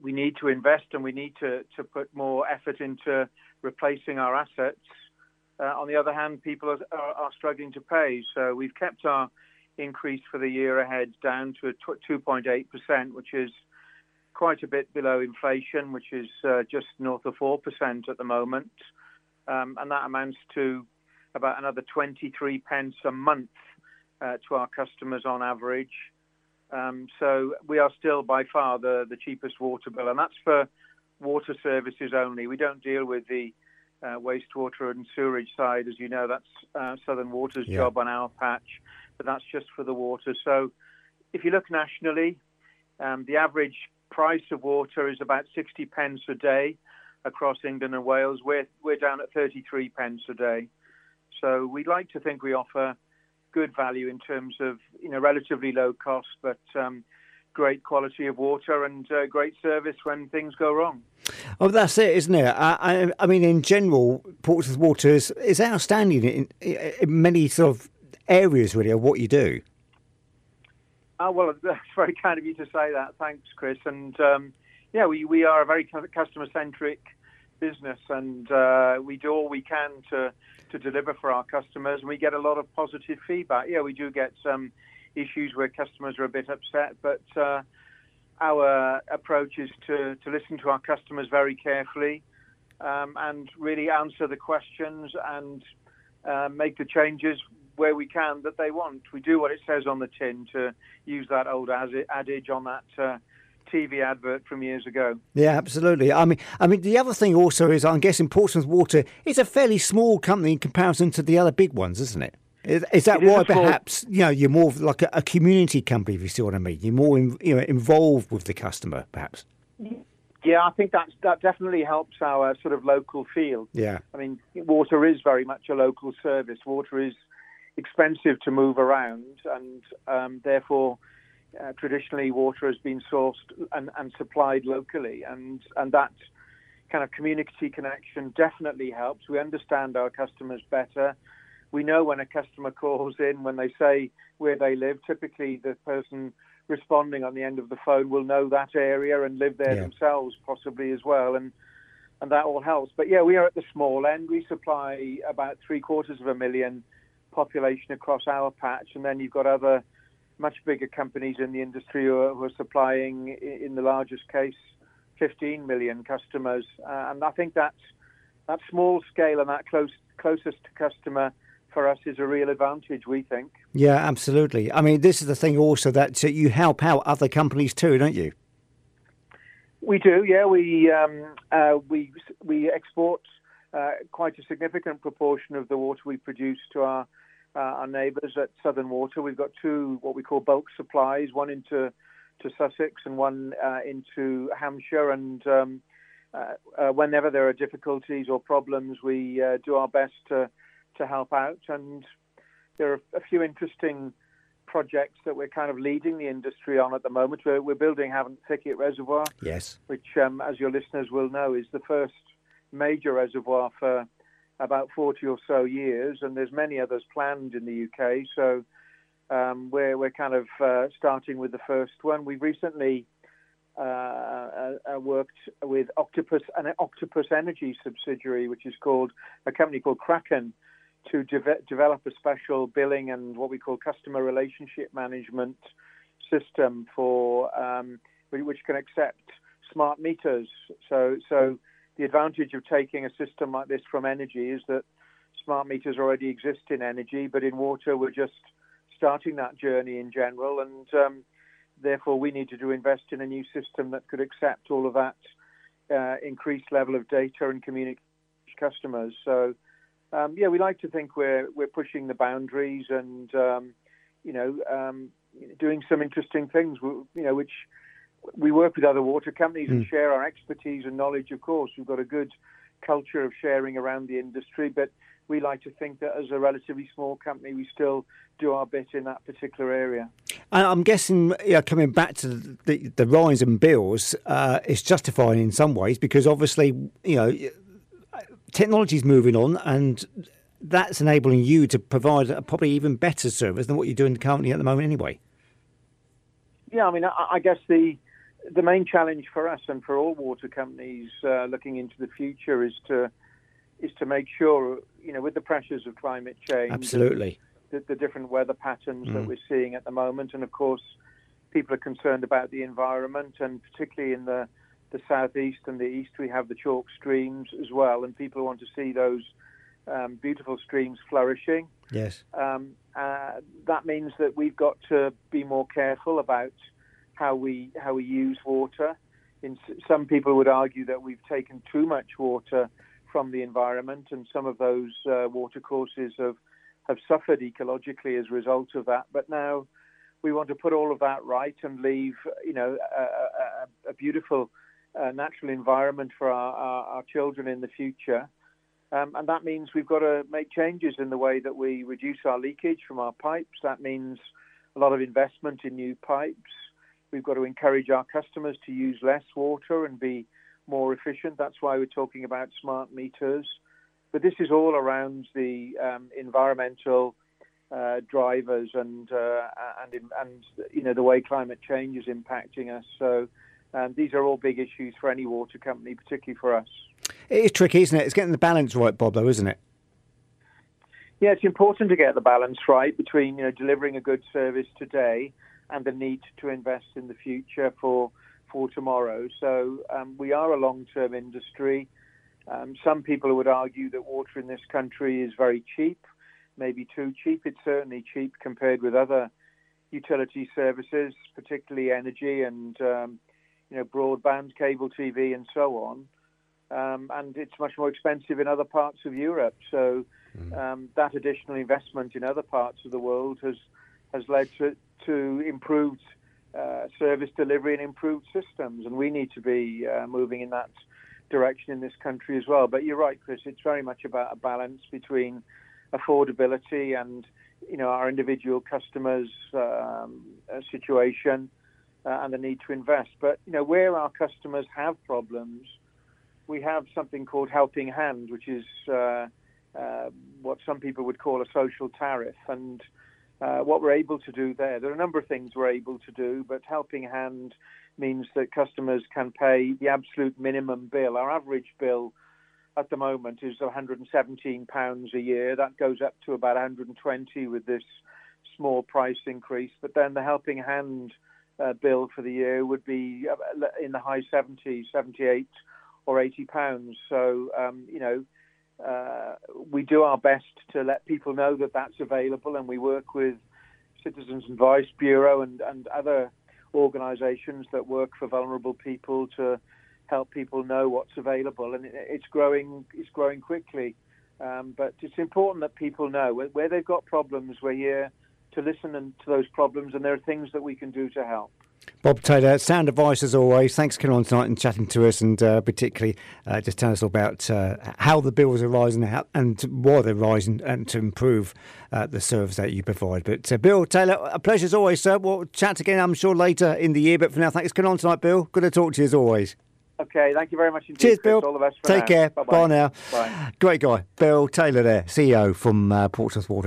we need to invest and we need to, to put more effort into replacing our assets. Uh, on the other hand, people are, are, are, struggling to pay. So we've kept our increase for the year ahead down to 2.8%, which is quite a bit below inflation, which is uh, just north of 4% at the moment. Um, and that amounts to about another 23 pence a month uh, to our customers on average. Um, so we are still by far the, the cheapest water bill, and that's for water services only. We don't deal with the uh, wastewater and sewerage side, as you know. That's uh, Southern Water's yeah. job on our patch, but that's just for the water. So if you look nationally, um, the average price of water is about 60 pence a day across England and Wales. We're, we're down at 33 pence a day. So we'd like to think we offer good value in terms of you know relatively low cost, but um, great quality of water and uh, great service when things go wrong. Oh, that's it, isn't it? I, I, I mean, in general, Portsmouth Water is, is outstanding in, in, many sort of areas, really, of what you do. Oh, well, that's very kind of you to say that. Thanks, Chris. And um, yeah, we, we are a very customer centric business, and uh, we do all we can to to deliver for our customers. And we get a lot of positive feedback. Yeah, we do get some issues where customers are a bit upset, but uh, our approach is to to listen to our customers very carefully um, and really answer the questions and uh, make the changes where we can that they want. We do what it says on the tin to use that old adage on that uh, TV advert from years ago. Yeah, absolutely. I mean, I mean, the other thing also is, I'm guessing Portsmouth Water is a fairly small company in comparison to the other big ones, isn't it? Is, is that it why is perhaps you know you're more like a, a, community company, if you see what I mean? You're more in, you know involved with the customer, perhaps. Yeah, I think that that definitely helps our sort of local feel. Yeah, I mean, water is very much a local service. Water is expensive to move around, and um, therefore uh, traditionally water has been sourced and, and supplied locally, and and that kind of community connection definitely helps. We understand our customers better. We know when a customer calls in, when they say where they live, typically the person responding on the end of the phone will know that area and live there yeah. themselves, possibly as well, and and that all helps. But yeah, we are at the small end. We supply about three quarters of a million population across our patch, and then you've got other much bigger companies in the industry who are, who are supplying, in the largest case, 15 million customers. Uh, and I think that that small scale and that close closest to customer for us is a real advantage, we think. Yeah, absolutely. I mean, this is the thing also that uh, you help out other companies too, don't you? We do, yeah. We um, uh, we we export uh, quite a significant proportion of the water we produce to our uh, our neighbours at Southern Water. We've got two what we call bulk supplies, one into to Sussex and one uh, into Hampshire. And um, uh, uh whenever there are difficulties or problems, we uh, do our best to to help out. And there are a few interesting projects that we're kind of leading the industry on at the moment. We're, we're building Havant Thicket Reservoir, yes, which, um, as your listeners will know, is the first major reservoir for about 40 or so years, and there's many others planned in the UK. So um, we're we're kind of uh, starting with the first one. We've recently uh, uh, uh, worked with Octopus an Octopus Energy subsidiary, which is called a company called Kraken, to de- develop a special billing and what we call customer relationship management system for um, which can accept smart meters. So so the advantage of taking a system like this from energy is that smart meters already exist in energy, but in water we're just starting that journey in general, and um, therefore we needed to invest in a new system that could accept all of that uh, increased level of data and communicate customers. So um, yeah, we like to think we're we're pushing the boundaries and um, you know um, doing some interesting things. You know which we work with other water companies mm. and hmm. share our expertise and knowledge. Of course, we've got a good culture of sharing around the industry, but we like to think that as a relatively small company, we still do our bit in that particular area. I'm guessing, yeah, coming back to the, the rise in bills, uh, it's justified in some ways because obviously, you know, technology is moving on and that's enabling you to provide a probably even better service than what you're doing currently at the moment anyway. Yeah, I mean, I, I guess the the main challenge for us and for all water companies uh, looking into the future is to is to make sure, you know, with the pressures of climate change, absolutely, the, the different weather patterns mm. that we're seeing at the moment, and of course, people are concerned about the environment, and particularly in the the southeast and the east, we have the chalk streams as well, and people want to see those um, beautiful streams flourishing. Yes. Um, uh, that means that we've got to be more careful about how we how we use water. In, some people would argue that we've taken too much water from the environment, and some of those uh, watercourses have have suffered ecologically as a result of that. But now we want to put all of that right and leave, you know, a, a, a beautiful uh, natural environment for our, our, our, children in the future. Um, and that means we've got to make changes in the way that we reduce our leakage from our pipes. That means a lot of investment in new pipes. We've got to encourage our customers to use less water and be more efficient. That's why we're talking about smart meters. But this is all around the um, environmental uh, drivers and uh, and and you know the way climate change is impacting us. So um, these are all big issues for any water company, particularly for us. It is tricky, isn't it? It's getting the balance right, Bob, though, isn't it? Yeah, it's important to get the balance right between you know delivering a good service today and the need to invest in the future for for tomorrow. So um, we are a long-term industry. Um, some people would argue that water in this country is very cheap, maybe too cheap. It's certainly cheap compared with other utility services, particularly energy and um, you know broadband, cable TV, and so on. Um, and it's much more expensive in other parts of Europe. So mm. um, that additional investment in other parts of the world has has led to to improved uh, service delivery and improved systems, and we need to be uh, moving in that direction in this country as well. But you're right, Chris. It's very much about a balance between affordability and you know our individual customers' um, situation uh, and the need to invest. But you know where our customers have problems, we have something called Helping Hand, which is uh, uh, what some people would call a social tariff, and uh, what we're able to do there. There are a number of things we're able to do, but Helping Hand means that customers can pay the absolute minimum bill. Our average bill at the moment is 117 pounds a year. That goes up to about 120 with this small price increase. But then the Helping Hand uh, bill for the year would be uh, in the high 70s, 78 or 80 pounds. So um, you know uh, we do our best to let people know that that's available, and we work with Citizens Advice Bureau and, and other organisations that work for vulnerable people to help people know what's available, and it, it's growing. It's growing quickly, um, but it's important that people know where, where they've got problems. We're here to listen and to those problems, and there are things that we can do to help. Bob Taylor, sound advice as always. Thanks for coming on tonight and chatting to us, and uh, particularly uh, just telling us all about uh, how the bills are rising how, and why they're rising, and to improve uh, the service that you provide. But uh, Bill Taylor, a pleasure as always, sir. We'll chat again, I'm sure, later in the year. But for now, thanks for coming on tonight, Bill. Good to talk to you as always. Okay, thank you very much indeed. Cheers, Bill. All the best. Take now. care. Bye-bye. Bye now. Bye. Great guy, Bill Taylor there, CEO from uh, Portsmouth Water.